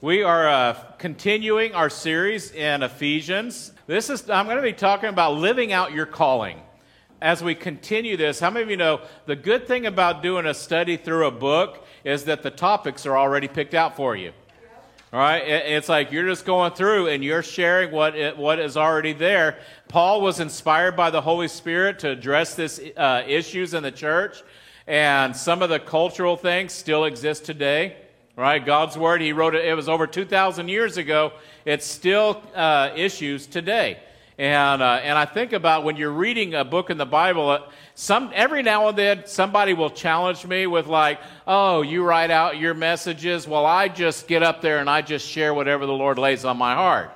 We are uh, continuing our series in Ephesians. This is I'm going to be talking about living out your calling. As we continue this, how many of you know the good thing about doing a study through a book is that the topics are already picked out for you. All right, it's like you're just going through and you're sharing what it, what is already there. Paul was inspired by the Holy Spirit to address this uh, issues in the church, and some of the cultural things still exist today right? God's Word, He wrote it, it was over 2,000 years ago. It's still uh, issues today. And, uh, and I think about when you're reading a book in the Bible, uh, some, every now and then somebody will challenge me with, like, oh, you write out your messages. Well, I just get up there and I just share whatever the Lord lays on my heart.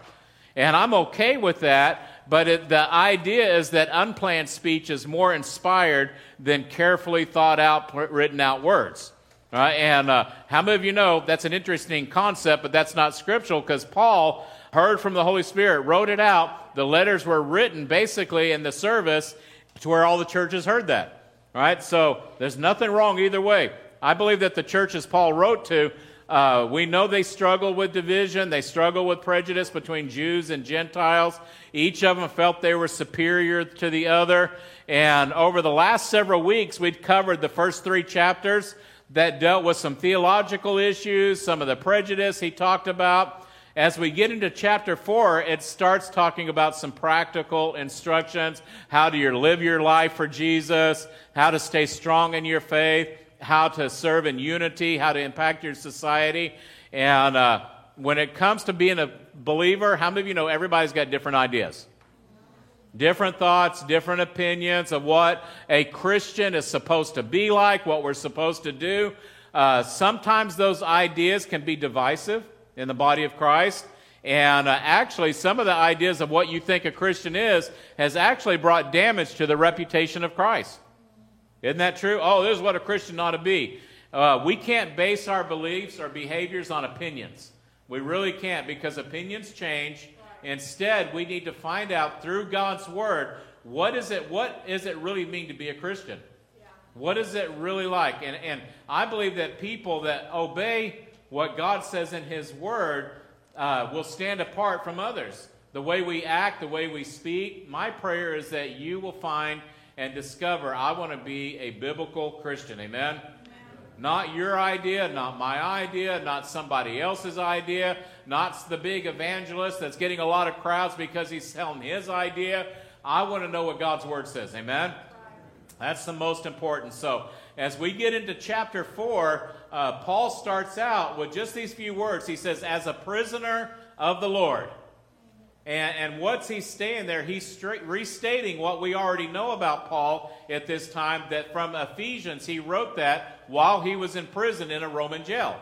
And I'm okay with that, but it, the idea is that unplanned speech is more inspired than carefully thought out, written out words. Right? And uh, how many of you know that's an interesting concept, but that's not scriptural because Paul heard from the Holy Spirit, wrote it out. The letters were written basically in the service to where all the churches heard that. Right? So there's nothing wrong either way. I believe that the churches Paul wrote to, uh, we know they struggle with division, they struggle with prejudice between Jews and Gentiles. Each of them felt they were superior to the other. And over the last several weeks, we'd covered the first three chapters that dealt with some theological issues, some of the prejudice he talked about. As we get into chapter 4, it starts talking about some practical instructions how to live your life for Jesus, how to stay strong in your faith, how to serve in unity, how to impact your society. And uh, when it comes to being a believer, how many of you know everybody's got different ideas? Different thoughts, different opinions of what a Christian is supposed to be like, what we're supposed to do. Uh, sometimes those ideas can be divisive in the body of Christ. And uh, actually, some of the ideas of what you think a Christian is has actually brought damage to the reputation of Christ. Isn't that true? Oh, this is what a Christian ought to be. Uh, we can't base our beliefs or behaviors on opinions. We really can't because opinions change Instead, we need to find out through God's word what is it what is it really mean to be a Christian? Yeah. What is it really like? And and I believe that people that obey what God says in His Word uh, will stand apart from others. The way we act, the way we speak. My prayer is that you will find and discover I want to be a biblical Christian. Amen. Not your idea, not my idea, not somebody else's idea, not the big evangelist that's getting a lot of crowds because he's telling his idea. I want to know what God's word says. Amen? That's the most important. So, as we get into chapter 4, uh, Paul starts out with just these few words. He says, As a prisoner of the Lord. And, and what's he staying there? He's straight, restating what we already know about Paul at this time that from Ephesians, he wrote that while he was in prison in a Roman jail.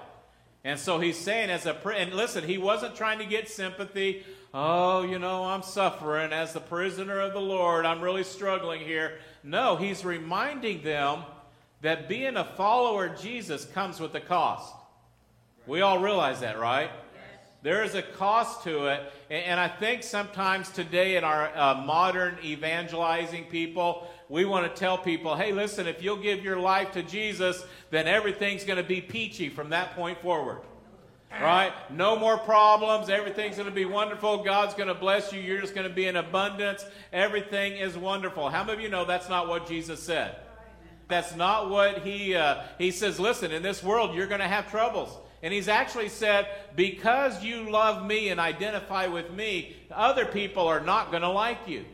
And so he's saying, as a, and listen, he wasn't trying to get sympathy. Oh, you know, I'm suffering as the prisoner of the Lord. I'm really struggling here. No, he's reminding them that being a follower of Jesus comes with a cost. We all realize that, right? There is a cost to it. And I think sometimes today in our uh, modern evangelizing people, we want to tell people, hey, listen, if you'll give your life to Jesus, then everything's going to be peachy from that point forward. Right? No more problems. Everything's going to be wonderful. God's going to bless you. You're just going to be in abundance. Everything is wonderful. How many of you know that's not what Jesus said? That's not what he, uh, he says, listen, in this world, you're going to have troubles. And he's actually said, because you love me and identify with me, other people are not going to like you.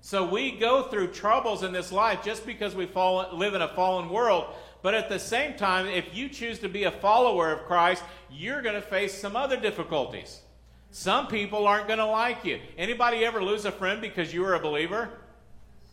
So we go through troubles in this life just because we fall, live in a fallen world. But at the same time, if you choose to be a follower of Christ, you're going to face some other difficulties. Some people aren't going to like you. Anybody ever lose a friend because you were a believer?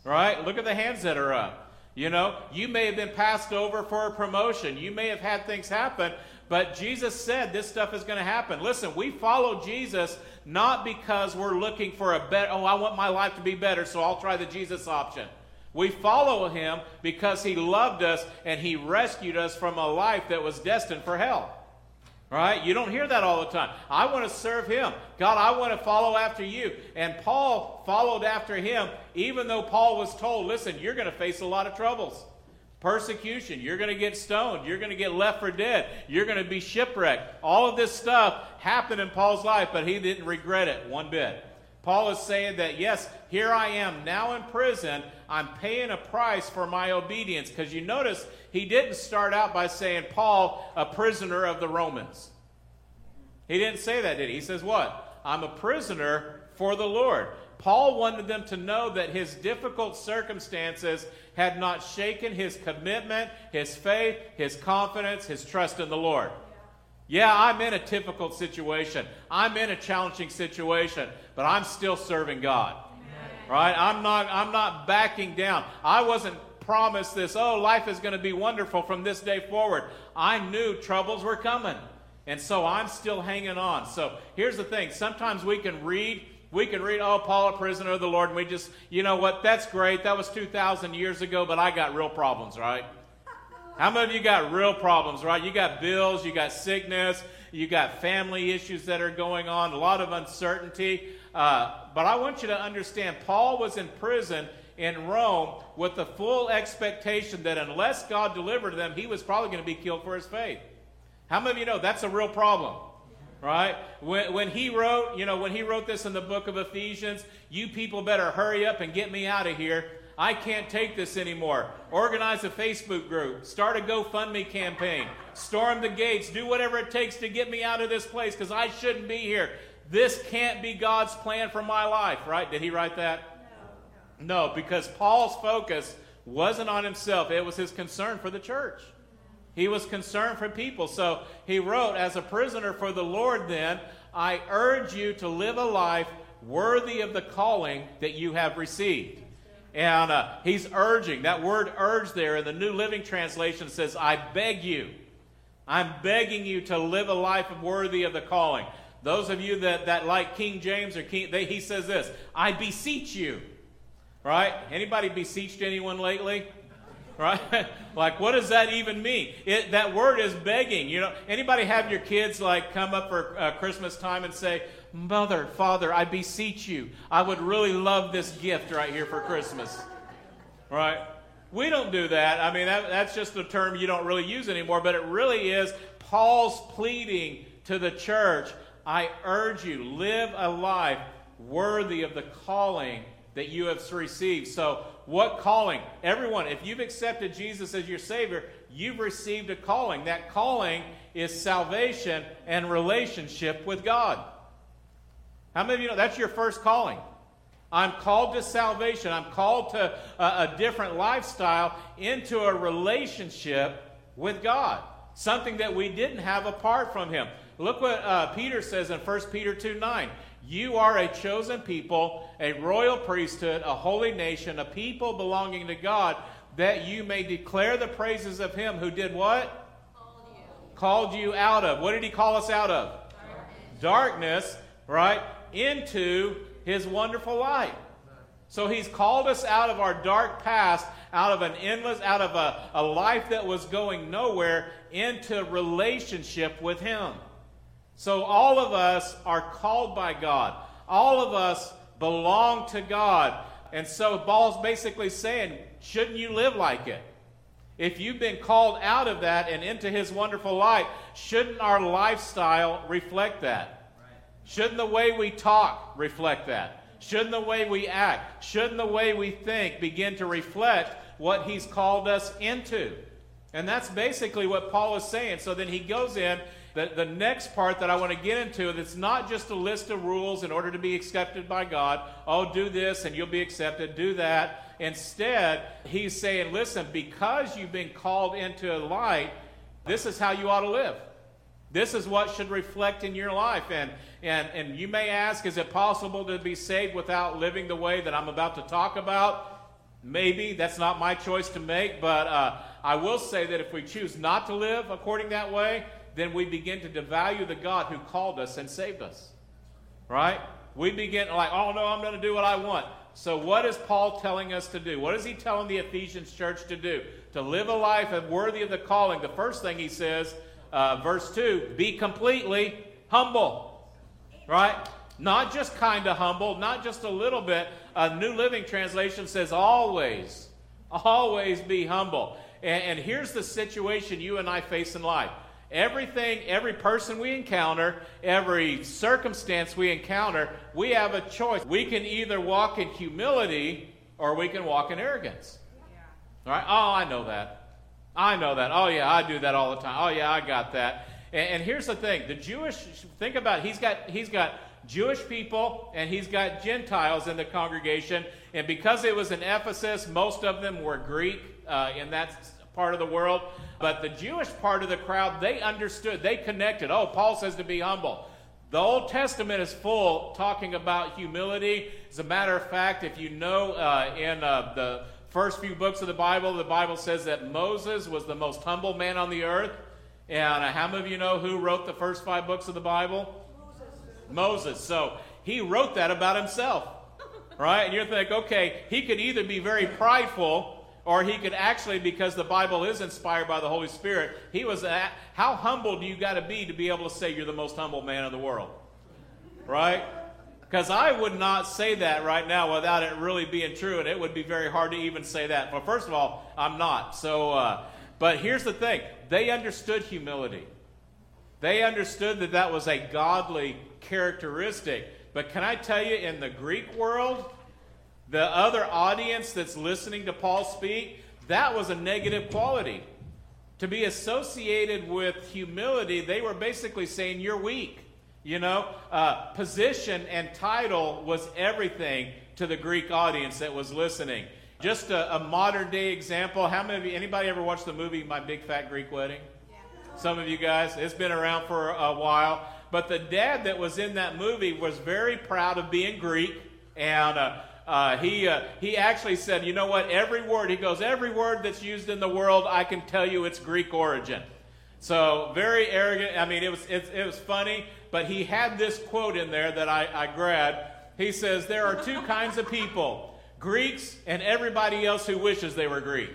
Right? Look at the hands that are up. You know, you may have been passed over for a promotion. You may have had things happen, but Jesus said this stuff is going to happen. Listen, we follow Jesus not because we're looking for a better, oh, I want my life to be better, so I'll try the Jesus option. We follow him because he loved us and he rescued us from a life that was destined for hell. Right? You don't hear that all the time. I want to serve him. God, I want to follow after you. And Paul followed after him, even though Paul was told, listen, you're going to face a lot of troubles. Persecution. You're going to get stoned. You're going to get left for dead. You're going to be shipwrecked. All of this stuff happened in Paul's life, but he didn't regret it one bit. Paul is saying that, yes, here I am now in prison. I'm paying a price for my obedience. Because you notice he didn't start out by saying, Paul, a prisoner of the Romans. He didn't say that, did he? He says, What? I'm a prisoner for the Lord. Paul wanted them to know that his difficult circumstances had not shaken his commitment, his faith, his confidence, his trust in the Lord. Yeah, I'm in a difficult situation. I'm in a challenging situation, but I'm still serving God. Right? I'm not I'm not backing down. I wasn't promised this, oh, life is going to be wonderful from this day forward. I knew troubles were coming. And so I'm still hanging on. So here's the thing. Sometimes we can read we can read, oh, Paul, a prisoner of the Lord, and we just, you know what, that's great. That was 2,000 years ago, but I got real problems, right? How many of you got real problems, right? You got bills, you got sickness, you got family issues that are going on, a lot of uncertainty. Uh, but I want you to understand, Paul was in prison in Rome with the full expectation that unless God delivered them, he was probably going to be killed for his faith. How many of you know that's a real problem? Right? When, when he wrote, you know, when he wrote this in the book of Ephesians, you people better hurry up and get me out of here. I can't take this anymore. Organize a Facebook group, start a GoFundMe campaign, storm the gates, do whatever it takes to get me out of this place because I shouldn't be here. This can't be God's plan for my life, right? Did he write that? No, no because Paul's focus wasn't on himself, it was his concern for the church. He was concerned for people. So he wrote, As a prisoner for the Lord, then, I urge you to live a life worthy of the calling that you have received. And uh, he's urging. That word urge there in the New Living Translation says, I beg you. I'm begging you to live a life worthy of the calling. Those of you that, that like King James or King, they, he says this, I beseech you. Right? Anybody beseeched anyone lately? Right? like, what does that even mean? It, that word is begging. You know, anybody have your kids like come up for uh, Christmas time and say, "Mother, Father, I beseech you, I would really love this gift right here for Christmas," right? We don't do that. I mean, that, that's just a term you don't really use anymore, but it really is Paul's pleading to the church I urge you, live a life worthy of the calling that you have received. So, what calling? Everyone, if you've accepted Jesus as your Savior, you've received a calling. That calling is salvation and relationship with God. How many of you know that's your first calling? I'm called to salvation. I'm called to a, a different lifestyle into a relationship with God. Something that we didn't have apart from Him. Look what uh, Peter says in 1 Peter 2 9. You are a chosen people, a royal priesthood, a holy nation, a people belonging to God, that you may declare the praises of him who did what? Called you. Called you out of. What did he call us out of? Darkness, Darkness right? Into his wonderful light. So he's called us out of our dark past, out of an endless, out of a, a life that was going nowhere, into relationship with him. So all of us are called by God. All of us belong to God. And so Paul's basically saying, shouldn't you live like it? If you've been called out of that and into his wonderful light, shouldn't our lifestyle reflect that? Shouldn't the way we talk reflect that? Shouldn't the way we act, shouldn't the way we think begin to reflect what he's called us into? And that's basically what Paul is saying. So then he goes in the, the next part that I want to get into, it's not just a list of rules in order to be accepted by God. Oh, do this and you'll be accepted. Do that. Instead, he's saying, listen, because you've been called into light, this is how you ought to live. This is what should reflect in your life. And, and, and you may ask, is it possible to be saved without living the way that I'm about to talk about? Maybe. That's not my choice to make. But uh, I will say that if we choose not to live according that way, then we begin to devalue the God who called us and saved us. Right? We begin like, oh no, I'm going to do what I want. So, what is Paul telling us to do? What is he telling the Ephesians church to do? To live a life worthy of the calling. The first thing he says, uh, verse 2 be completely humble. Right? Not just kind of humble, not just a little bit. A New Living Translation says always, always be humble. And, and here's the situation you and I face in life. Everything, every person we encounter, every circumstance we encounter, we have a choice. We can either walk in humility or we can walk in arrogance. All right? Oh, I know that. I know that. Oh, yeah, I do that all the time. Oh, yeah, I got that. And, and here's the thing the Jewish, think about it, he's got, he's got Jewish people and he's got Gentiles in the congregation. And because it was in Ephesus, most of them were Greek uh, in that part of the world. But the Jewish part of the crowd, they understood, they connected. Oh, Paul says to be humble. The Old Testament is full talking about humility. As a matter of fact, if you know uh, in uh, the first few books of the Bible, the Bible says that Moses was the most humble man on the earth. And uh, how many of you know who wrote the first five books of the Bible? Moses. So he wrote that about himself, right? And you're thinking, okay, he could either be very prideful or he could actually, because the Bible is inspired by the Holy Spirit, he was, at, how humble do you got to be to be able to say you're the most humble man in the world? Right? Because I would not say that right now without it really being true, and it would be very hard to even say that. But first of all, I'm not. So, uh, but here's the thing they understood humility. They understood that that was a godly characteristic. But can I tell you, in the Greek world, the other audience that's listening to Paul speak, that was a negative quality. To be associated with humility, they were basically saying, You're weak. You know, uh, position and title was everything to the Greek audience that was listening. Just a, a modern day example. How many of you, anybody ever watched the movie My Big Fat Greek Wedding? Some of you guys. It's been around for a while. But the dad that was in that movie was very proud of being Greek. And uh, uh, he, uh, he actually said, you know what? Every word, he goes, every word that's used in the world, I can tell you it's Greek origin. So very arrogant. I mean, it was, it, it was funny. But he had this quote in there that I, I grabbed. He says, There are two kinds of people Greeks and everybody else who wishes they were Greek.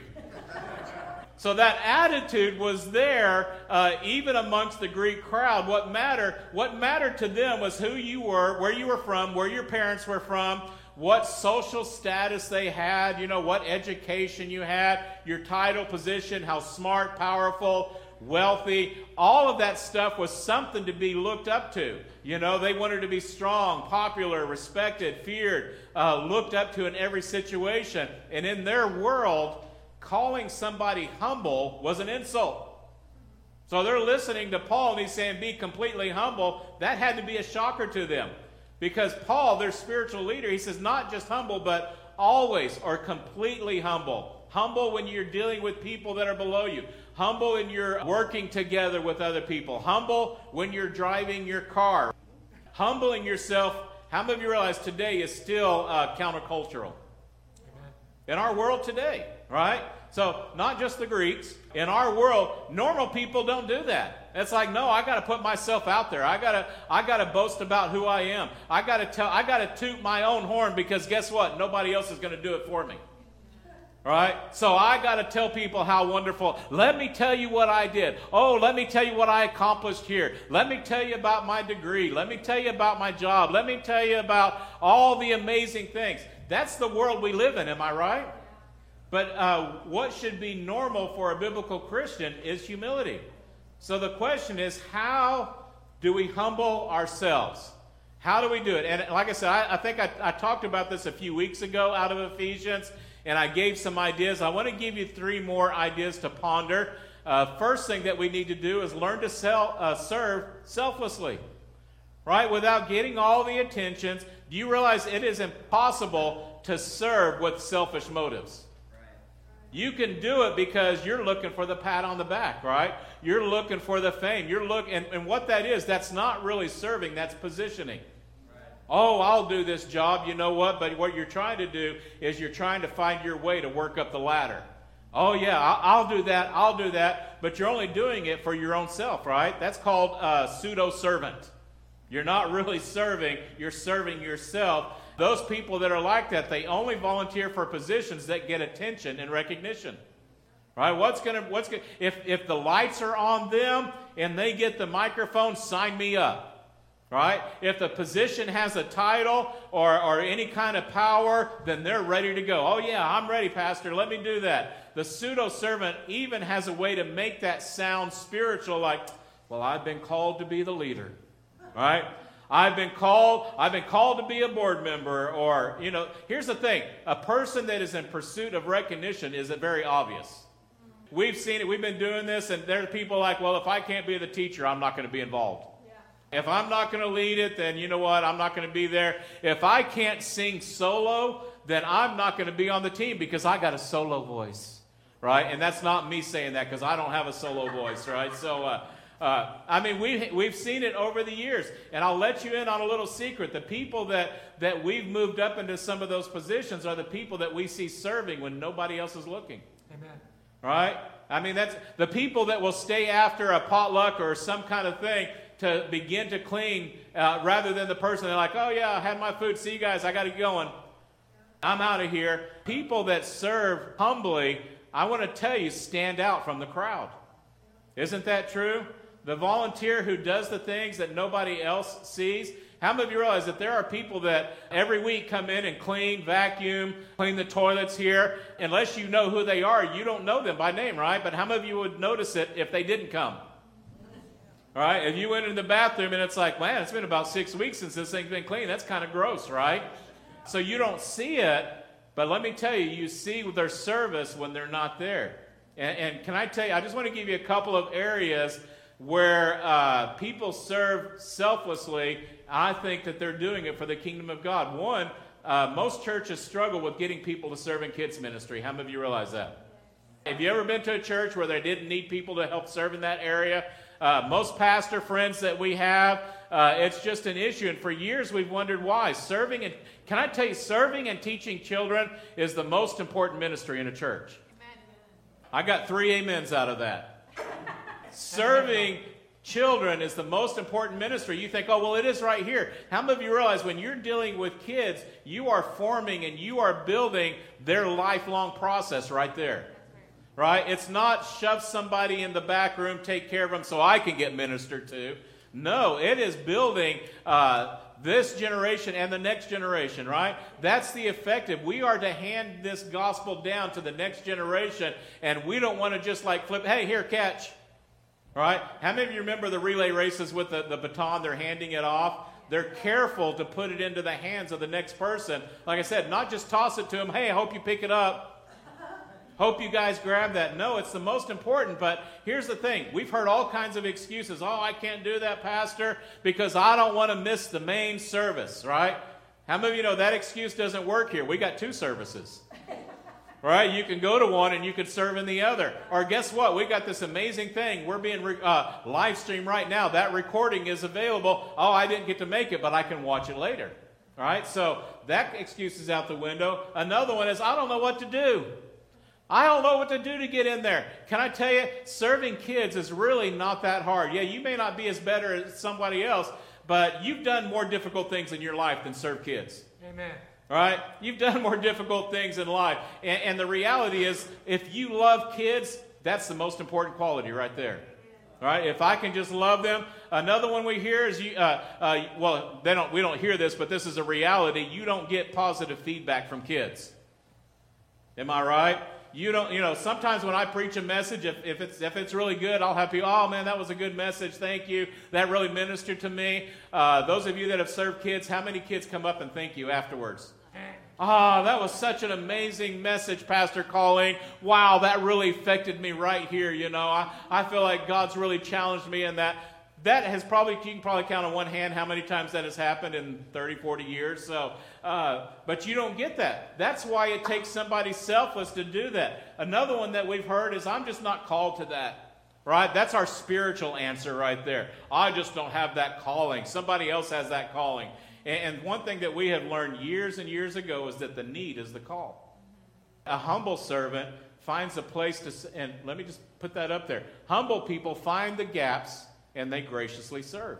So that attitude was there uh, even amongst the Greek crowd. What mattered, what mattered to them was who you were, where you were from, where your parents were from, what social status they had, you know, what education you had, your title, position, how smart, powerful, wealthy. All of that stuff was something to be looked up to. You know, they wanted to be strong, popular, respected, feared, uh, looked up to in every situation. And in their world, calling somebody humble was an insult. So they're listening to Paul and he's saying, be completely humble. That had to be a shocker to them. Because Paul, their spiritual leader, he says, not just humble, but always or completely humble. Humble when you're dealing with people that are below you. Humble when you're working together with other people. Humble when you're driving your car. Humbling yourself, how many of you realize today is still uh, countercultural? In our world today, right? So, not just the Greeks. In our world, normal people don't do that. It's like, no, I got to put myself out there. I got to I got to boast about who I am. I got to tell I got to toot my own horn because guess what? Nobody else is going to do it for me. Right? So I got to tell people how wonderful. Let me tell you what I did. Oh, let me tell you what I accomplished here. Let me tell you about my degree. Let me tell you about my job. Let me tell you about all the amazing things. That's the world we live in, am I right? But uh, what should be normal for a biblical Christian is humility. So the question is, how do we humble ourselves? How do we do it? And like I said, I, I think I, I, talked about this a few weeks ago out of Ephesians, and I gave some ideas. I want to give you three more ideas to ponder. Uh, first thing that we need to do is learn to sell, uh, serve selflessly, right? Without getting all the attentions. Do you realize it is impossible to serve with selfish motives? You can do it because you're looking for the pat on the back, right? You're looking for the fame. You're looking, and, and what that is, that's not really serving, that's positioning. Oh, I'll do this job, you know what? But what you're trying to do is you're trying to find your way to work up the ladder. Oh, yeah, I'll, I'll do that, I'll do that. But you're only doing it for your own self, right? That's called uh, pseudo servant. You're not really serving, you're serving yourself. Those people that are like that, they only volunteer for positions that get attention and recognition. Right? What's gonna what's gonna if if the lights are on them and they get the microphone, sign me up. Right? If the position has a title or, or any kind of power, then they're ready to go. Oh, yeah, I'm ready, Pastor. Let me do that. The pseudo servant even has a way to make that sound spiritual, like, well, I've been called to be the leader. Right? I've been called, I've been called to be a board member, or, you know, here's the thing a person that is in pursuit of recognition is it very obvious. We've seen it, we've been doing this, and there are people like, well, if I can't be the teacher, I'm not going to be involved. If I'm not going to lead it, then you know what? I'm not going to be there. If I can't sing solo, then I'm not going to be on the team because I got a solo voice, right? And that's not me saying that because I don't have a solo voice, right? So, uh, uh, I mean, we, we've seen it over the years. And I'll let you in on a little secret. The people that, that we've moved up into some of those positions are the people that we see serving when nobody else is looking. Amen. Right? I mean, that's the people that will stay after a potluck or some kind of thing to begin to clean uh, rather than the person that's like, oh, yeah, I had my food. See you guys. I got to get going. I'm out of here. People that serve humbly, I want to tell you, stand out from the crowd. Isn't that true? The volunteer who does the things that nobody else sees. How many of you realize that there are people that every week come in and clean, vacuum, clean the toilets here? Unless you know who they are, you don't know them by name, right? But how many of you would notice it if they didn't come? All right? If you went in the bathroom and it's like, man, it's been about six weeks since this thing's been clean, that's kind of gross, right? So you don't see it, but let me tell you, you see their service when they're not there. And, and can I tell you, I just want to give you a couple of areas where uh, people serve selflessly. I think that they're doing it for the kingdom of God. One, uh, most churches struggle with getting people to serve in kids' ministry. How many of you realize that? Have you ever been to a church where they didn't need people to help serve in that area? Uh, most pastor friends that we have, uh, it's just an issue. And for years we've wondered why. Serving and, can I tell you, serving and teaching children is the most important ministry in a church. I got three amens out of that. Serving children is the most important ministry. You think, oh, well, it is right here. How many of you realize when you're dealing with kids, you are forming and you are building their lifelong process right there? right? It's not shove somebody in the back room, take care of them so I can get ministered to. No, it is building uh, this generation and the next generation, right? That's the effective. We are to hand this gospel down to the next generation, and we don't want to just like flip, hey, here, catch. Right? How many of you remember the relay races with the, the baton? They're handing it off. They're careful to put it into the hands of the next person. Like I said, not just toss it to them, hey, I hope you pick it up. Hope you guys grab that. No, it's the most important. But here's the thing we've heard all kinds of excuses. Oh, I can't do that, Pastor, because I don't want to miss the main service, right? How many of you know that excuse doesn't work here? We got two services. Right? You can go to one and you can serve in the other. Or guess what? We got this amazing thing. We're being re- uh, live streamed right now. That recording is available. Oh, I didn't get to make it, but I can watch it later. All right? So that excuse is out the window. Another one is I don't know what to do. I don't know what to do to get in there. Can I tell you, serving kids is really not that hard. Yeah, you may not be as better as somebody else, but you've done more difficult things in your life than serve kids. Amen. Right? You've done more difficult things in life. And, and the reality is, if you love kids, that's the most important quality right there. Right, if I can just love them. Another one we hear is, you, uh, uh, well, they don't, we don't hear this, but this is a reality. You don't get positive feedback from kids. Am I right? you don't, you know, sometimes when I preach a message, if, if, it's, if it's really good, I'll have people, oh man, that was a good message. Thank you. That really ministered to me. Uh, those of you that have served kids, how many kids come up and thank you afterwards? Ah, that was such an amazing message, Pastor Colleen. Wow, that really affected me right here. You know, I, I feel like God's really challenged me in that. That has probably you can probably count on one hand how many times that has happened in 30 40 years so uh, but you don't get that. That's why it takes somebody selfless to do that. Another one that we've heard is i'm just not called to that right? That's our spiritual answer right there. I just don't have that calling. Somebody else has that calling and, one thing that we have learned years and years ago is that the need is the call a humble servant finds a place to and let me just put that up there humble people find the gaps and they graciously serve.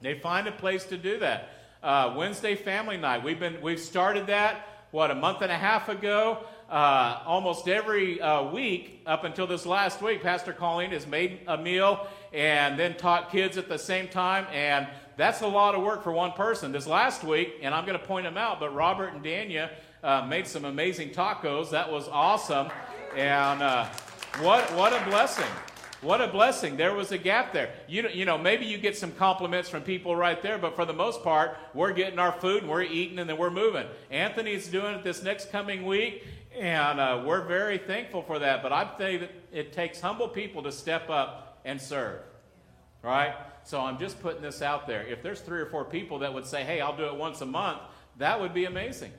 They find a place to do that. Uh, Wednesday family night. We've been we've started that what a month and a half ago. Uh, almost every uh, week up until this last week, Pastor Colleen has made a meal and then taught kids at the same time, and That's a lot of work for one person. This last week, and I'm going to point them out, but Robert and Dania uh, made some amazing tacos. That was awesome. And uh, what, what a blessing. What a blessing. There was a gap there. You, you know, maybe you get some compliments from people right there, but for the most part, we're getting our food and we're eating and then we're moving. Anthony's doing it this next coming week, and uh, we're very thankful for that. But I think that it takes humble people to step up and serve. Right? So I'm just putting this out there. If there's three or four people that would say, hey, I'll do it once a month, that would be amazing.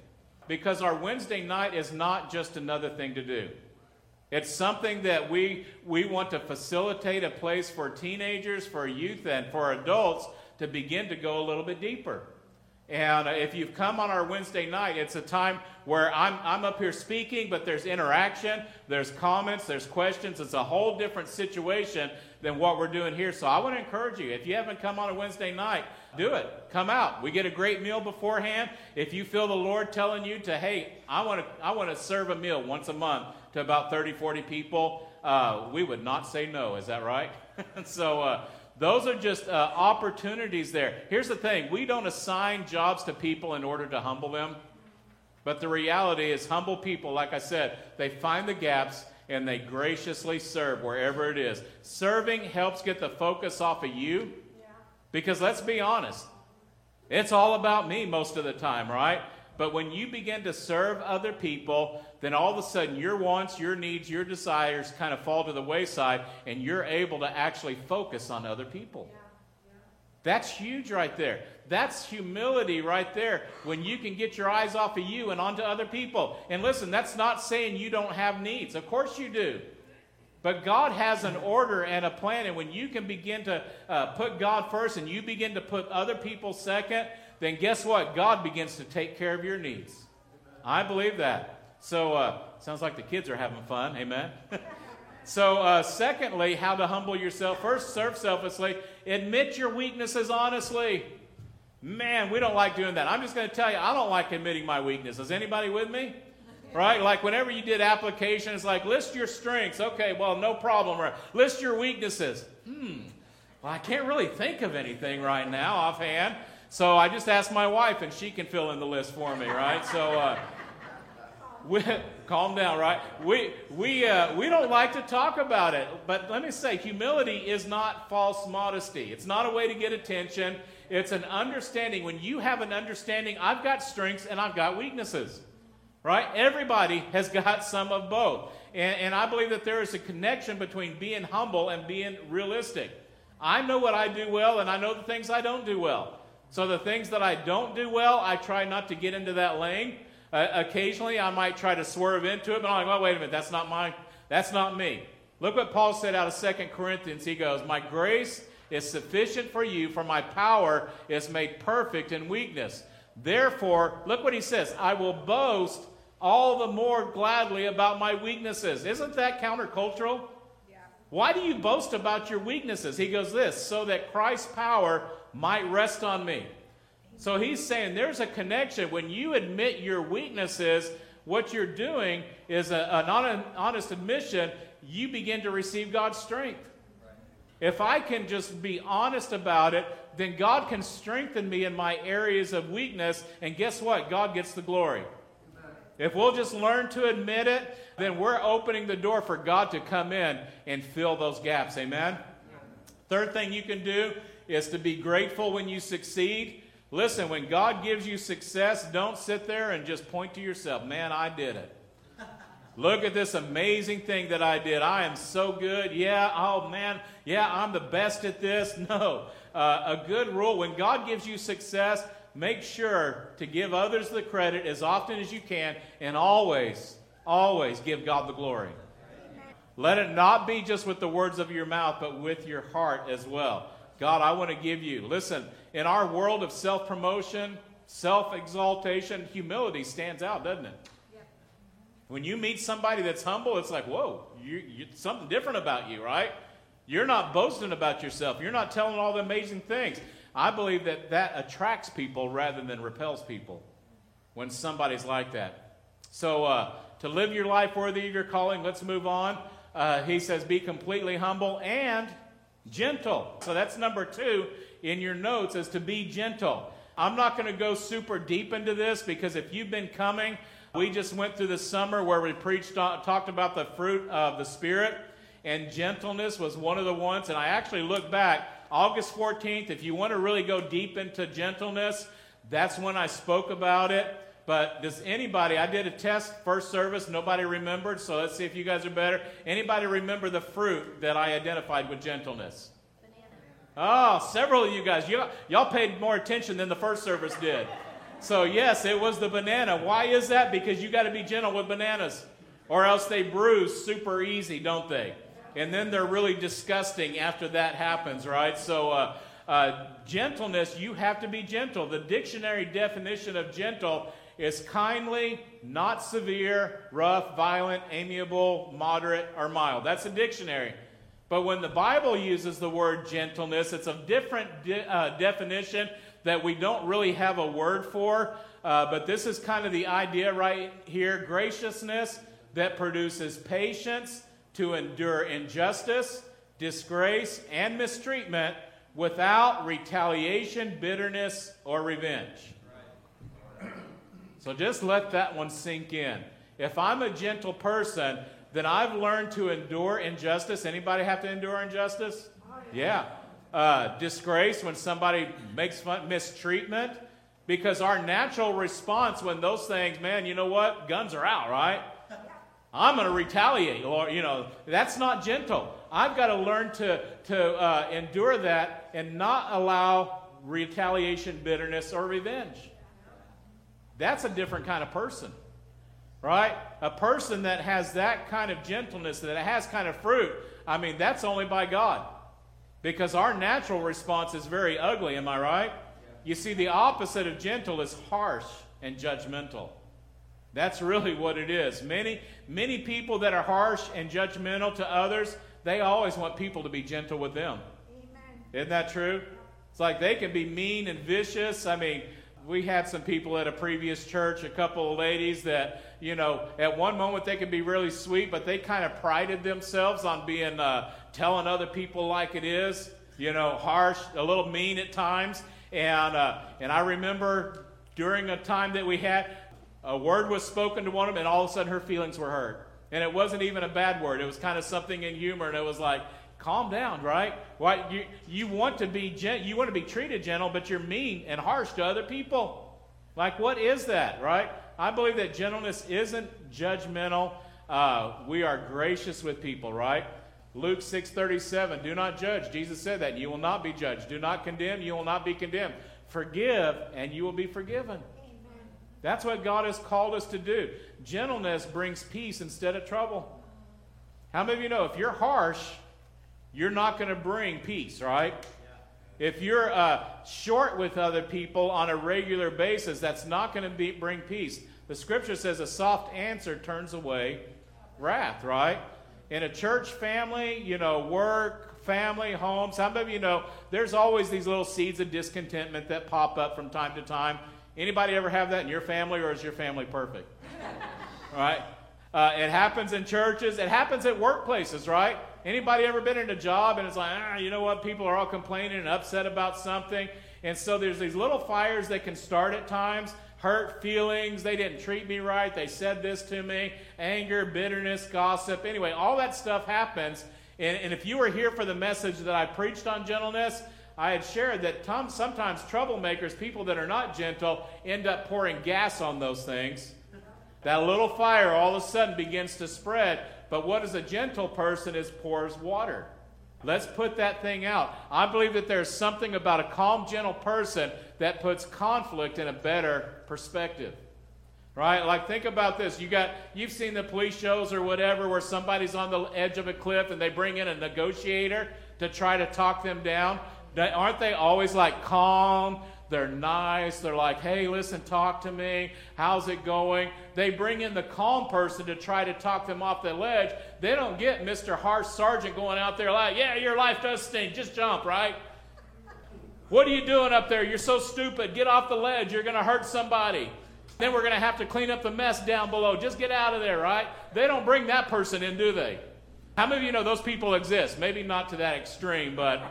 Because our Wednesday night is not just another thing to do. It's something that we, we want to facilitate a place for teenagers, for youth, and for adults to begin to go a little bit deeper. And uh, if you've come on our Wednesday night, it's a time where I'm, I'm up here speaking, but there's interaction, there's comments, there's questions. It's a whole different situation than what we're doing here. So I want to encourage you if you haven't come on a Wednesday night, do it. Come out. We get a great meal beforehand. If you feel the Lord telling you to, hey, I want to, I want to serve a meal once a month to about 30, 40 people, uh, we would not say no. Is that right? so uh, those are just uh, opportunities there. Here's the thing we don't assign jobs to people in order to humble them. But the reality is, humble people, like I said, they find the gaps and they graciously serve wherever it is. Serving helps get the focus off of you because let's be honest, it's all about me most of the time, right? But when you begin to serve other people, then all of a sudden your wants, your needs, your desires kind of fall to the wayside, and you're able to actually focus on other people. Yeah. Yeah. That's huge right there. That's humility right there when you can get your eyes off of you and onto other people. And listen, that's not saying you don't have needs. Of course you do. But God has an order and a plan, and when you can begin to uh, put God first and you begin to put other people second, then guess what? God begins to take care of your needs. I believe that. So, uh, sounds like the kids are having fun. Amen. so, uh, secondly, how to humble yourself. First, serve selflessly. Admit your weaknesses honestly. Man, we don't like doing that. I'm just going to tell you, I don't like admitting my weaknesses. Anybody with me? Right? Like whenever you did applications, like list your strengths. Okay, well, no problem. Right? List your weaknesses. Hmm. Well, I can't really think of anything right now offhand. So I just asked my wife, and she can fill in the list for me, right? So, uh, we, calm down, right? We, we, uh, we don't like to talk about it, but let me say, humility is not false modesty. It's not a way to get attention. It's an understanding. When you have an understanding, I've got strengths and I've got weaknesses, right? Everybody has got some of both. And, and I believe that there is a connection between being humble and being realistic. I know what I do well, and I know the things I don't do well. So the things that I don't do well, I try not to get into that lane. Uh, occasionally, I might try to swerve into it, but I'm like, well, wait a minute, that's not my, that's not me. Look what Paul said out of Second Corinthians. He goes, My grace is sufficient for you, for my power is made perfect in weakness. Therefore, look what he says I will boast all the more gladly about my weaknesses. Isn't that countercultural? Yeah. Why do you boast about your weaknesses? He goes, This, so that Christ's power might rest on me. So he's saying there's a connection. When you admit your weaknesses, what you're doing is a, an honest admission, you begin to receive God's strength. If I can just be honest about it, then God can strengthen me in my areas of weakness, and guess what? God gets the glory. If we'll just learn to admit it, then we're opening the door for God to come in and fill those gaps. Amen? Third thing you can do is to be grateful when you succeed. Listen, when God gives you success, don't sit there and just point to yourself, man, I did it. Look at this amazing thing that I did. I am so good. Yeah, oh man, yeah, I'm the best at this. No. Uh, a good rule when God gives you success, make sure to give others the credit as often as you can and always, always give God the glory. Let it not be just with the words of your mouth, but with your heart as well. God, I want to give you. Listen, in our world of self promotion, self exaltation, humility stands out, doesn't it? When you meet somebody that's humble, it's like, whoa, you, you, something different about you, right? You're not boasting about yourself. You're not telling all the amazing things. I believe that that attracts people rather than repels people when somebody's like that. So, uh, to live your life worthy of your calling, let's move on. Uh, he says, be completely humble and gentle. So that's number two in your notes as to be gentle. I'm not going to go super deep into this because if you've been coming, we just went through the summer where we preached, uh, talked about the fruit of the Spirit, and gentleness was one of the ones. And I actually look back, August 14th, if you want to really go deep into gentleness, that's when I spoke about it. But does anybody, I did a test first service, nobody remembered, so let's see if you guys are better. Anybody remember the fruit that I identified with gentleness? Banana. Oh, several of you guys. Y'all paid more attention than the first service did. So, yes, it was the banana. Why is that? Because you got to be gentle with bananas, or else they bruise super easy, don't they? And then they're really disgusting after that happens, right? So, uh, uh, gentleness, you have to be gentle. The dictionary definition of gentle is kindly, not severe, rough, violent, amiable, moderate, or mild. That's a dictionary. But when the Bible uses the word gentleness, it's a different de- uh, definition that we don't really have a word for. Uh, but this is kind of the idea right here graciousness that produces patience to endure injustice, disgrace, and mistreatment without retaliation, bitterness, or revenge. So just let that one sink in. If I'm a gentle person, then I've learned to endure injustice. Anybody have to endure injustice? Yeah. Uh, disgrace when somebody makes fun, mistreatment. Because our natural response when those things, man, you know what? Guns are out, right? I'm going to retaliate. Or, you know, that's not gentle. I've got to learn to, to uh, endure that and not allow retaliation, bitterness, or revenge. That's a different kind of person right? A person that has that kind of gentleness, that it has kind of fruit, I mean, that's only by God. Because our natural response is very ugly, am I right? You see, the opposite of gentle is harsh and judgmental. That's really what it is. Many, many people that are harsh and judgmental to others, they always want people to be gentle with them. Amen. Isn't that true? It's like they can be mean and vicious. I mean, we had some people at a previous church, a couple of ladies that, you know, at one moment they could be really sweet, but they kind of prided themselves on being, uh, telling other people like it is, you know, harsh, a little mean at times. And, uh, and I remember during a time that we had, a word was spoken to one of them, and all of a sudden her feelings were hurt. And it wasn't even a bad word. It was kind of something in humor, and it was like, calm down, right? Why you you want to be gen- you want to be treated gentle, but you're mean and harsh to other people. Like what is that, right? I believe that gentleness isn't judgmental. Uh, we are gracious with people, right? Luke 6:37, do not judge. Jesus said that. You will not be judged. Do not condemn, you will not be condemned. Forgive and you will be forgiven. Amen. That's what God has called us to do. Gentleness brings peace instead of trouble. How many of you know if you're harsh, you're not going to bring peace, right? If you're uh, short with other people on a regular basis, that's not going to bring peace. The scripture says a soft answer turns away wrath, right? In a church family, you know, work, family, homes, how many of you know there's always these little seeds of discontentment that pop up from time to time? Anybody ever have that in your family, or is your family perfect? right? Uh, it happens in churches. It happens at workplaces, right? Anybody ever been in a job and it's like, ah, you know what? People are all complaining and upset about something. And so there's these little fires that can start at times hurt feelings. They didn't treat me right. They said this to me. Anger, bitterness, gossip. Anyway, all that stuff happens. And, and if you were here for the message that I preached on gentleness, I had shared that sometimes troublemakers, people that are not gentle, end up pouring gas on those things. That little fire all of a sudden begins to spread. But what is a gentle person is pours water. Let's put that thing out. I believe that there's something about a calm, gentle person that puts conflict in a better perspective. Right? Like think about this. You got you've seen the police shows or whatever where somebody's on the edge of a cliff and they bring in a negotiator to try to talk them down. Aren't they always like calm? They're nice. They're like, hey, listen, talk to me. How's it going? They bring in the calm person to try to talk them off the ledge. They don't get Mr. Harsh Sergeant going out there like, yeah, your life does stink. Just jump, right? What are you doing up there? You're so stupid. Get off the ledge. You're going to hurt somebody. Then we're going to have to clean up the mess down below. Just get out of there, right? They don't bring that person in, do they? How many of you know those people exist? Maybe not to that extreme, but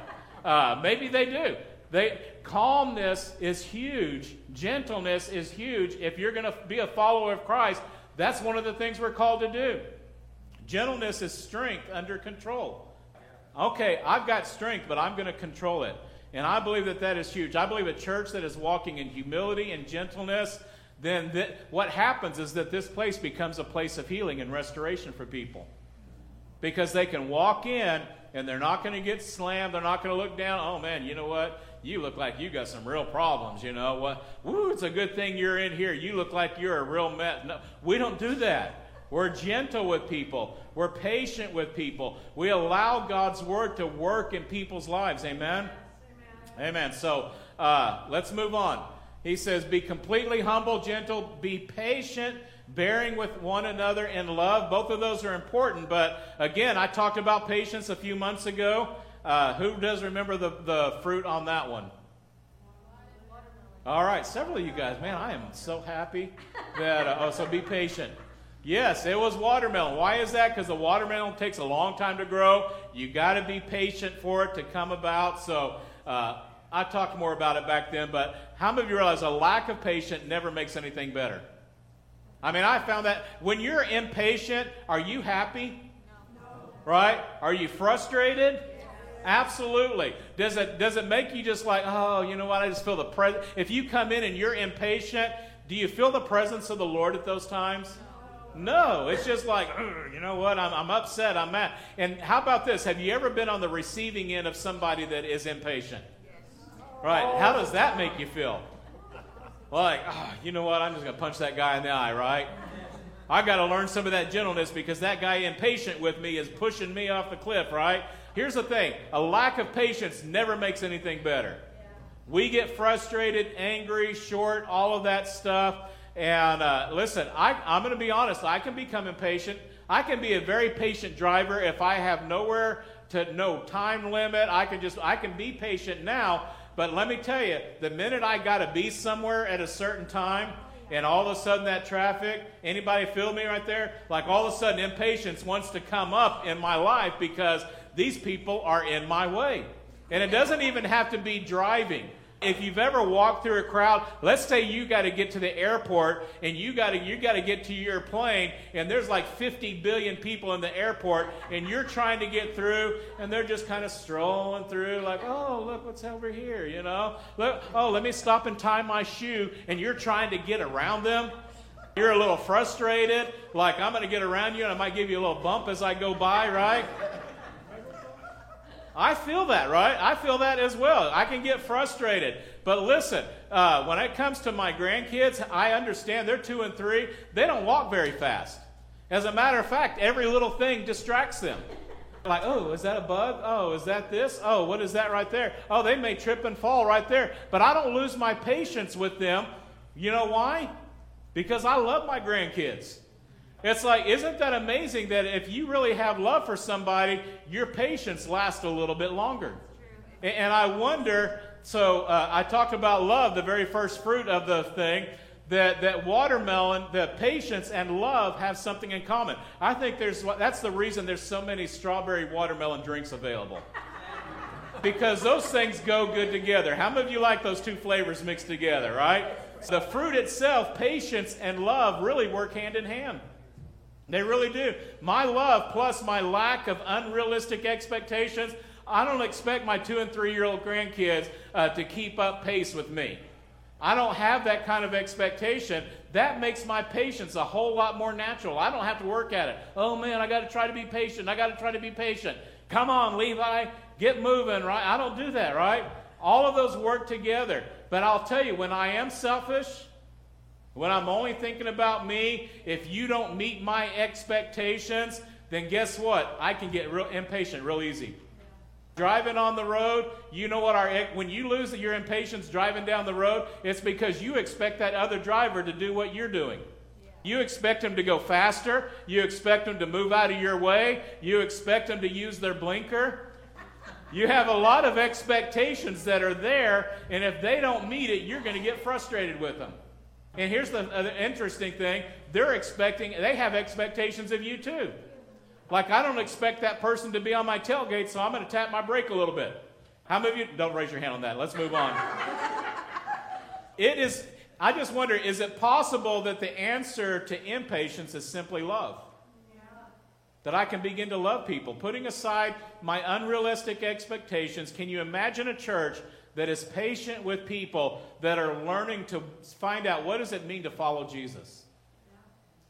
uh, maybe they do. They, calmness is huge. Gentleness is huge. If you're going to be a follower of Christ, that's one of the things we're called to do. Gentleness is strength under control. Okay, I've got strength, but I'm going to control it. And I believe that that is huge. I believe a church that is walking in humility and gentleness, then th- what happens is that this place becomes a place of healing and restoration for people. Because they can walk in and they're not going to get slammed. They're not going to look down. Oh, man, you know what? You look like you got some real problems, you know. What? Woo, it's a good thing you're in here. You look like you're a real mess. No, we don't do that. We're gentle with people. We're patient with people. We allow God's word to work in people's lives. Amen? Amen. Amen. So uh, let's move on. He says, Be completely humble, gentle, be patient, bearing with one another in love. Both of those are important, but again, I talked about patience a few months ago. Uh, who does remember the, the fruit on that one? All right, several of you guys, man, I am so happy that, uh, oh, so be patient. Yes, it was watermelon. Why is that? Because the watermelon takes a long time to grow. You got to be patient for it to come about. So uh, I talked more about it back then, but how many of you realize a lack of patience never makes anything better? I mean, I found that when you're impatient, are you happy? No. Right? Are you frustrated? Absolutely. Does it does it make you just like, oh, you know what? I just feel the presence. If you come in and you're impatient, do you feel the presence of the Lord at those times? No, it's just like, you know what? I'm, I'm upset. I'm mad. And how about this? Have you ever been on the receiving end of somebody that is impatient? Right. How does that make you feel? Like, oh, you know what? I'm just going to punch that guy in the eye, right? I got to learn some of that gentleness because that guy impatient with me is pushing me off the cliff, right? Here's the thing a lack of patience never makes anything better. We get frustrated, angry, short, all of that stuff. And uh, listen, I, I'm going to be honest, I can become impatient. I can be a very patient driver if I have nowhere to no time limit. I can just I can be patient now, but let me tell you, the minute I got to be somewhere at a certain time, and all of a sudden that traffic, anybody feel me right there? Like all of a sudden impatience wants to come up in my life because these people are in my way. And it doesn't even have to be driving. If you've ever walked through a crowd, let's say you got to get to the airport and you got to you got to get to your plane and there's like 50 billion people in the airport and you're trying to get through and they're just kind of strolling through like, "Oh, look what's over here," you know? Look, "Oh, let me stop and tie my shoe." And you're trying to get around them. You're a little frustrated, like I'm going to get around you and I might give you a little bump as I go by, right? I feel that, right? I feel that as well. I can get frustrated. But listen, uh, when it comes to my grandkids, I understand they're two and three. They don't walk very fast. As a matter of fact, every little thing distracts them. Like, oh, is that a bug? Oh, is that this? Oh, what is that right there? Oh, they may trip and fall right there. But I don't lose my patience with them. You know why? Because I love my grandkids. It's like, isn't that amazing that if you really have love for somebody, your patience lasts a little bit longer? And I wonder, so uh, I talked about love, the very first fruit of the thing, that, that watermelon, that patience and love have something in common. I think there's, that's the reason there's so many strawberry watermelon drinks available. because those things go good together. How many of you like those two flavors mixed together, right? The fruit itself, patience and love, really work hand in hand. They really do. My love plus my lack of unrealistic expectations, I don't expect my two and three year old grandkids uh, to keep up pace with me. I don't have that kind of expectation. That makes my patience a whole lot more natural. I don't have to work at it. Oh man, I got to try to be patient. I got to try to be patient. Come on, Levi, get moving, right? I don't do that, right? All of those work together. But I'll tell you, when I am selfish, when I'm only thinking about me, if you don't meet my expectations, then guess what? I can get real impatient real easy. Driving on the road, you know what our when you lose your impatience driving down the road, it's because you expect that other driver to do what you're doing. You expect them to go faster, you expect them to move out of your way, you expect them to use their blinker. You have a lot of expectations that are there, and if they don't meet it, you're going to get frustrated with them. And here's the, uh, the interesting thing they're expecting, they have expectations of you too. Like, I don't expect that person to be on my tailgate, so I'm going to tap my brake a little bit. How many of you don't raise your hand on that? Let's move on. it is, I just wonder, is it possible that the answer to impatience is simply love? That I can begin to love people, putting aside my unrealistic expectations. Can you imagine a church that is patient with people that are learning to find out what does it mean to follow Jesus?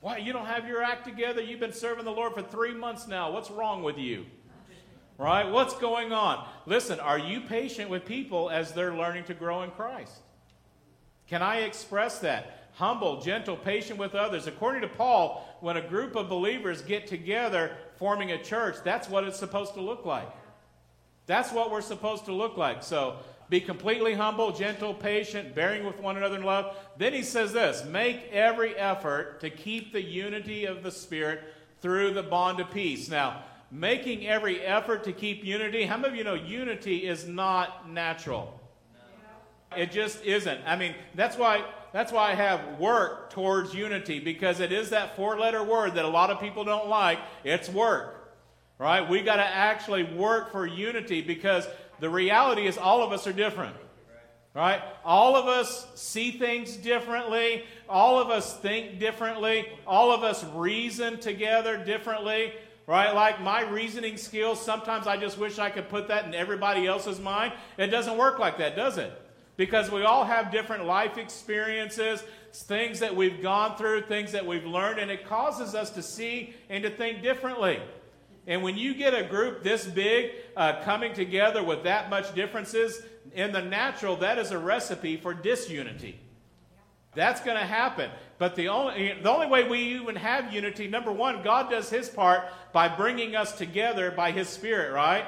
Why you don't have your act together? You've been serving the Lord for three months now. What's wrong with you? Right? What's going on? Listen, are you patient with people as they're learning to grow in Christ? Can I express that? Humble, gentle, patient with others. According to Paul, when a group of believers get together forming a church, that's what it's supposed to look like. That's what we're supposed to look like. So be completely humble, gentle, patient, bearing with one another in love. Then he says this make every effort to keep the unity of the Spirit through the bond of peace. Now, making every effort to keep unity, how many of you know unity is not natural? It just isn't. I mean, that's why that's why I have work towards unity because it is that four-letter word that a lot of people don't like. It's work. Right? We got to actually work for unity because the reality is all of us are different. Right? All of us see things differently. All of us think differently. All of us reason together differently. Right? Like my reasoning skills, sometimes I just wish I could put that in everybody else's mind. It doesn't work like that, does it? Because we all have different life experiences, things that we've gone through, things that we've learned, and it causes us to see and to think differently. And when you get a group this big uh, coming together with that much differences, in the natural, that is a recipe for disunity. That's going to happen. But the only, the only way we even have unity, number one, God does his part by bringing us together by his Spirit, right?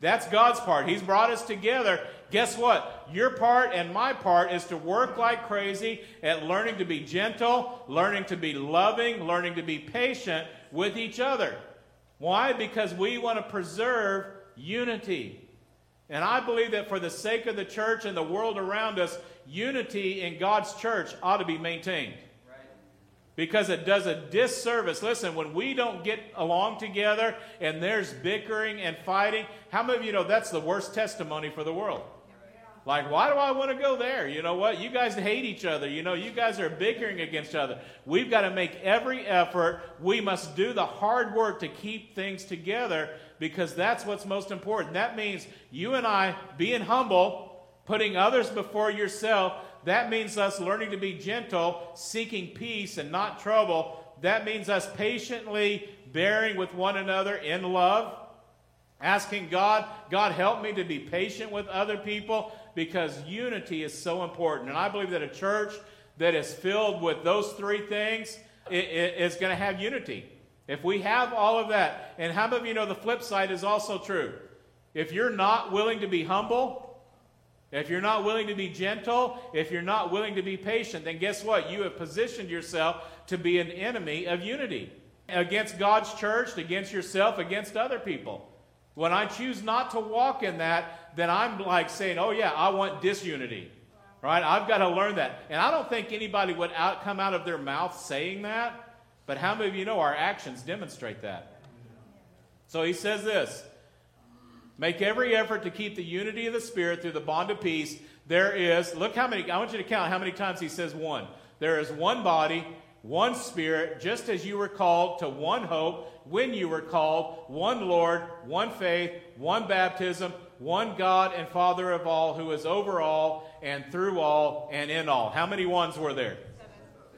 That's God's part. He's brought us together. Guess what? Your part and my part is to work like crazy at learning to be gentle, learning to be loving, learning to be patient with each other. Why? Because we want to preserve unity. And I believe that for the sake of the church and the world around us, unity in God's church ought to be maintained. Because it does a disservice. Listen, when we don't get along together and there's bickering and fighting, how many of you know that's the worst testimony for the world? Like, why do I want to go there? You know what? You guys hate each other. You know, you guys are bickering against each other. We've got to make every effort. We must do the hard work to keep things together because that's what's most important. That means you and I being humble, putting others before yourself. That means us learning to be gentle, seeking peace and not trouble. That means us patiently bearing with one another in love asking God, God, help me to be patient with other people because unity is so important. And I believe that a church that is filled with those three things is going to have unity. If we have all of that, and how many of you know the flip side is also true? If you're not willing to be humble, if you're not willing to be gentle, if you're not willing to be patient, then guess what? You have positioned yourself to be an enemy of unity against God's church, against yourself, against other people. When I choose not to walk in that, then I'm like saying, oh, yeah, I want disunity. Right? I've got to learn that. And I don't think anybody would out, come out of their mouth saying that, but how many of you know our actions demonstrate that? So he says this Make every effort to keep the unity of the Spirit through the bond of peace. There is, look how many, I want you to count how many times he says one. There is one body, one Spirit, just as you were called to one hope when you were called, one Lord, one faith, one baptism, one God and Father of all, who is over all and through all and in all. How many ones were there?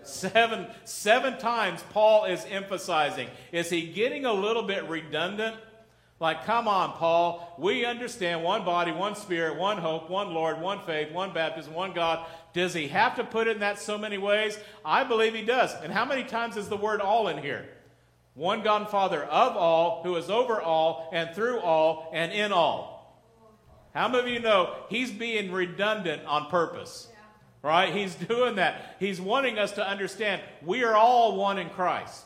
Seven. Seven times Paul is emphasizing. Is he getting a little bit redundant? Like, come on, Paul. We understand one body, one spirit, one hope, one Lord, one faith, one baptism, one God. Does he have to put it in that so many ways? I believe he does. And how many times is the word all in here? One God and Father of all, who is over all, and through all, and in all. How many of you know he's being redundant on purpose? Right? He's doing that. He's wanting us to understand we are all one in Christ.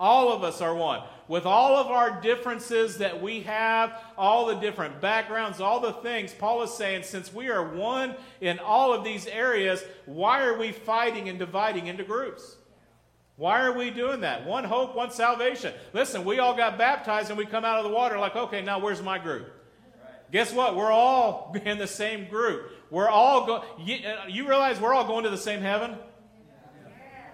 All of us are one. With all of our differences that we have, all the different backgrounds, all the things, Paul is saying, since we are one in all of these areas, why are we fighting and dividing into groups? Why are we doing that? One hope, one salvation. Listen, we all got baptized and we come out of the water like, okay, now where's my group? Guess what? We're all in the same group. We're all going. You, uh, you realize we're all going to the same heaven?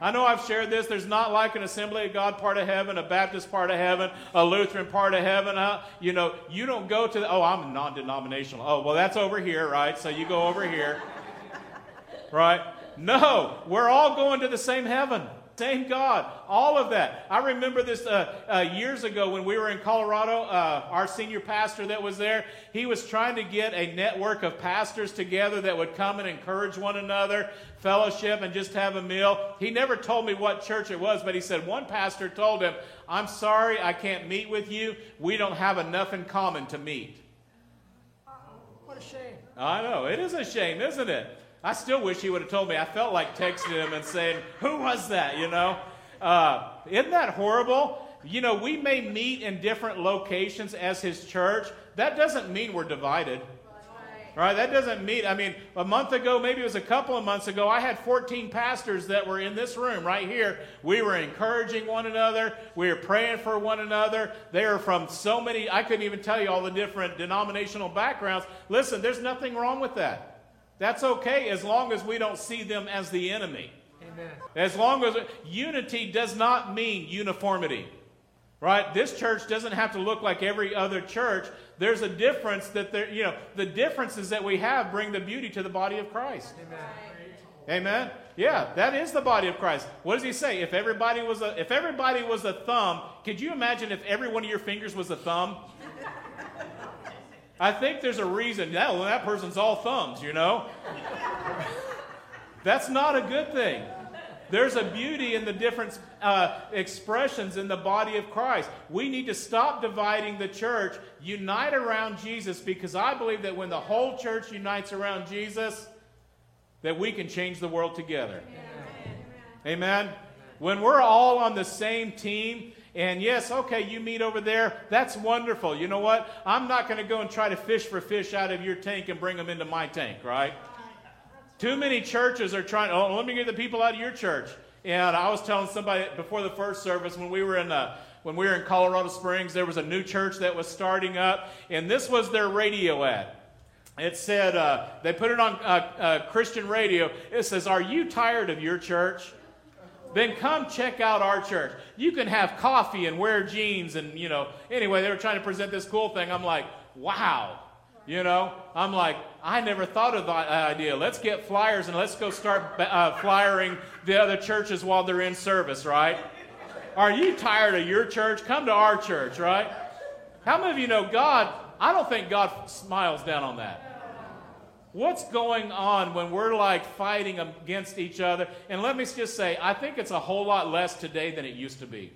I know I've shared this. There's not like an Assembly of God part of heaven, a Baptist part of heaven, a Lutheran part of heaven. Huh? You know, you don't go to the, oh, I'm non denominational. Oh, well, that's over here, right? So you go over here. right? No, we're all going to the same heaven. Same God, all of that. I remember this uh, uh, years ago when we were in Colorado. Uh, our senior pastor that was there, he was trying to get a network of pastors together that would come and encourage one another, fellowship, and just have a meal. He never told me what church it was, but he said one pastor told him, I'm sorry, I can't meet with you. We don't have enough in common to meet. What a shame. I know. It is a shame, isn't it? I still wish he would have told me. I felt like texting him and saying, Who was that? You know? Uh, isn't that horrible? You know, we may meet in different locations as his church. That doesn't mean we're divided. Right? That doesn't mean, I mean, a month ago, maybe it was a couple of months ago, I had 14 pastors that were in this room right here. We were encouraging one another. We were praying for one another. They are from so many, I couldn't even tell you all the different denominational backgrounds. Listen, there's nothing wrong with that. That's okay as long as we don't see them as the enemy. Amen. As long as unity does not mean uniformity. Right? This church doesn't have to look like every other church. There's a difference that there, you know, the differences that we have bring the beauty to the body of Christ. Amen. Amen. Yeah, that is the body of Christ. What does he say? If everybody was a if everybody was a thumb, could you imagine if every one of your fingers was a thumb? I think there's a reason. Yeah, well, that person's all thumbs, you know? That's not a good thing. There's a beauty in the different uh, expressions in the body of Christ. We need to stop dividing the church, unite around Jesus, because I believe that when the whole church unites around Jesus, that we can change the world together. Amen. Amen. When we're all on the same team, and yes, okay, you meet over there. That's wonderful. You know what? I'm not going to go and try to fish for fish out of your tank and bring them into my tank, right? Too many churches are trying, oh, let me get the people out of your church. And I was telling somebody before the first service when we were in uh, when we were in Colorado Springs, there was a new church that was starting up, and this was their radio ad. It said, uh, they put it on uh, uh Christian radio. It says, Are you tired of your church? Then come check out our church. You can have coffee and wear jeans and, you know, anyway, they were trying to present this cool thing. I'm like, wow. You know, I'm like, I never thought of that idea. Let's get flyers and let's go start uh, flyering the other churches while they're in service, right? Are you tired of your church? Come to our church, right? How many of you know God? I don't think God smiles down on that. What's going on when we're like fighting against each other? And let me just say, I think it's a whole lot less today than it used to be.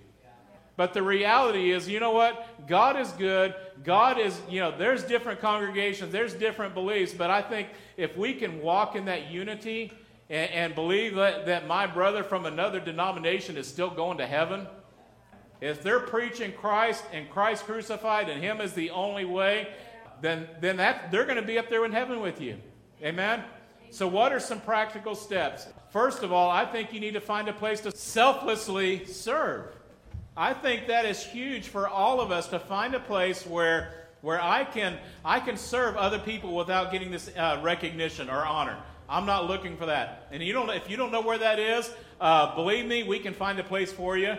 But the reality is, you know what? God is good. God is, you know, there's different congregations, there's different beliefs, but I think if we can walk in that unity and, and believe that, that my brother from another denomination is still going to heaven, if they're preaching Christ and Christ crucified and Him is the only way, then, then that, they're going to be up there in heaven with you. Amen? So, what are some practical steps? First of all, I think you need to find a place to selflessly serve. I think that is huge for all of us to find a place where, where I, can, I can serve other people without getting this uh, recognition or honor. I'm not looking for that. And you don't, if you don't know where that is, uh, believe me, we can find a place for you.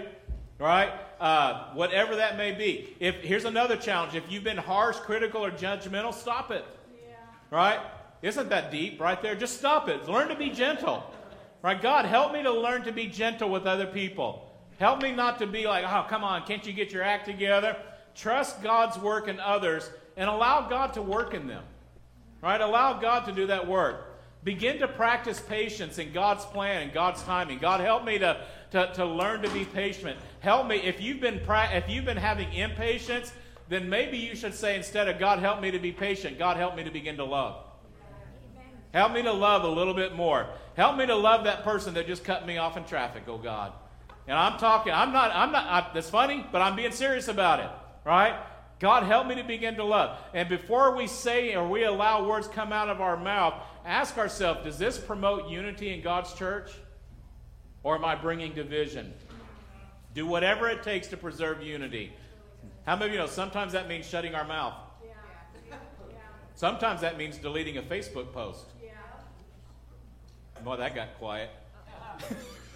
Right? Uh, whatever that may be. If here's another challenge: if you've been harsh, critical, or judgmental, stop it. Yeah. Right? Isn't that deep right there? Just stop it. Learn to be gentle. Right? God, help me to learn to be gentle with other people. Help me not to be like, oh, come on, can't you get your act together? Trust God's work in others and allow God to work in them. Right? Allow God to do that work. Begin to practice patience in God's plan and God's timing. God, help me to, to, to learn to be patient. Help me. If you've, been if you've been having impatience, then maybe you should say instead of God, help me to be patient, God, help me to begin to love. Help me to love a little bit more. Help me to love that person that just cut me off in traffic, oh God. And I'm talking, I'm not, I'm not, I, that's funny, but I'm being serious about it, right? God, help me to begin to love. And before we say or we allow words come out of our mouth, ask ourselves, does this promote unity in God's church? Or am I bringing division? Do whatever it takes to preserve unity. How many of you know sometimes that means shutting our mouth? Sometimes that means deleting a Facebook post. Boy, that got quiet.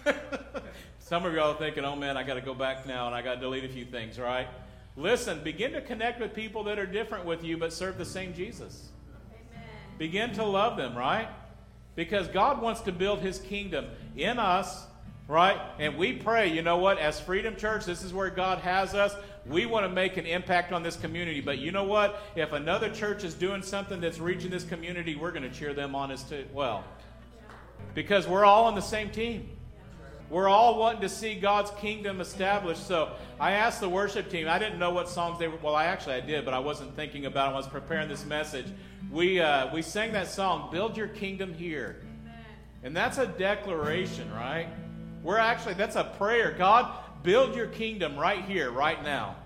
Some of y'all are thinking, oh man, I got to go back now and I got to delete a few things, right? Listen, begin to connect with people that are different with you but serve the same Jesus. Amen. Begin to love them, right? Because God wants to build his kingdom in us, right? And we pray, you know what? As Freedom Church, this is where God has us. We want to make an impact on this community. But you know what? If another church is doing something that's reaching this community, we're going to cheer them on as well. Because we're all on the same team. We're all wanting to see God's kingdom established. So I asked the worship team. I didn't know what songs they were. Well, I actually I did, but I wasn't thinking about it. I was preparing this message. We uh, we sang that song, "Build Your Kingdom Here," and that's a declaration, right? We're actually that's a prayer. God, build Your kingdom right here, right now.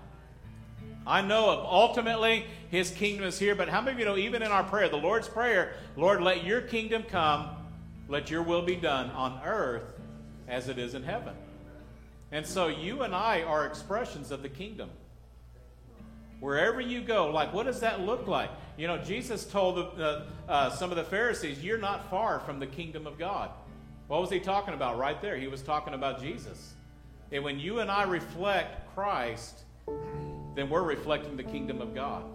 I know of ultimately His kingdom is here, but how many of you know even in our prayer, the Lord's prayer, Lord, let Your kingdom come, let Your will be done on earth as it is in heaven. And so you and I are expressions of the kingdom. Wherever you go, like what does that look like? You know, Jesus told the, uh, some of the Pharisees, You're not far from the kingdom of God. What was he talking about right there? He was talking about Jesus. And when you and I reflect Christ, then we're reflecting the kingdom of God.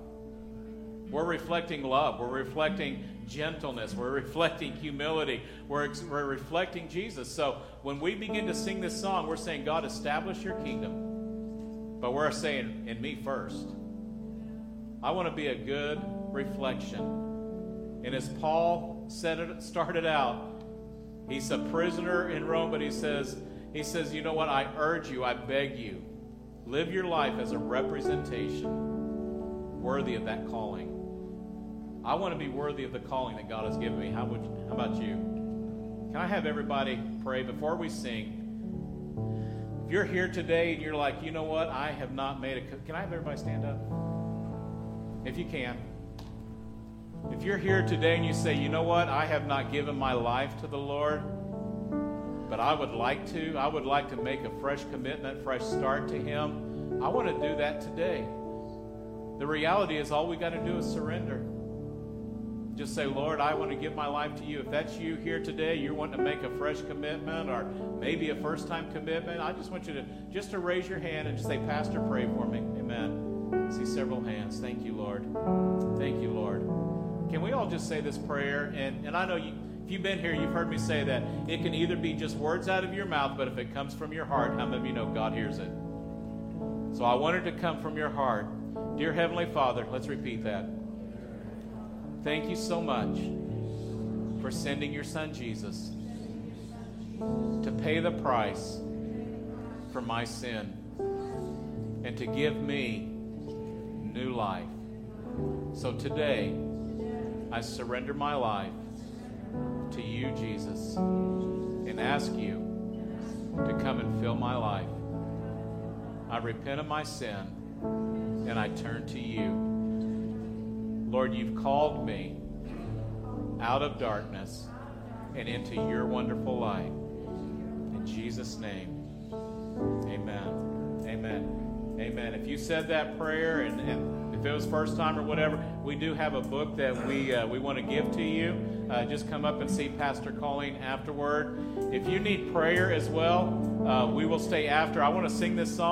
We're reflecting love. We're reflecting gentleness. We're reflecting humility. We're, we're reflecting Jesus. So when we begin to sing this song, we're saying, God, establish your kingdom. But we're saying, in me first. I want to be a good reflection. And as Paul said it, started out, he's a prisoner in Rome, but he says, he says, you know what? I urge you, I beg you, live your life as a representation worthy of that calling. I want to be worthy of the calling that God has given me. How, would, how about you? Can I have everybody pray before we sing? If you're here today and you're like, you know what, I have not made a. Can I have everybody stand up? If you can. If you're here today and you say, you know what, I have not given my life to the Lord, but I would like to, I would like to make a fresh commitment, fresh start to Him, I want to do that today. The reality is, all we got to do is surrender. Just say, Lord, I want to give my life to you. If that's you here today, you're wanting to make a fresh commitment or maybe a first time commitment, I just want you to just to raise your hand and just say, Pastor, pray for me. Amen. I see several hands. Thank you, Lord. Thank you, Lord. Can we all just say this prayer? And, and I know you, if you've been here, you've heard me say that it can either be just words out of your mouth, but if it comes from your heart, how many of you know God hears it? So I want it to come from your heart. Dear Heavenly Father, let's repeat that. Thank you so much for sending your son Jesus to pay the price for my sin and to give me new life. So today, I surrender my life to you, Jesus, and ask you to come and fill my life. I repent of my sin and I turn to you. Lord, you've called me out of darkness and into your wonderful light. In Jesus' name, amen. Amen. Amen. If you said that prayer and, and if it was first time or whatever, we do have a book that we, uh, we want to give to you. Uh, just come up and see Pastor Colleen afterward. If you need prayer as well, uh, we will stay after. I want to sing this song.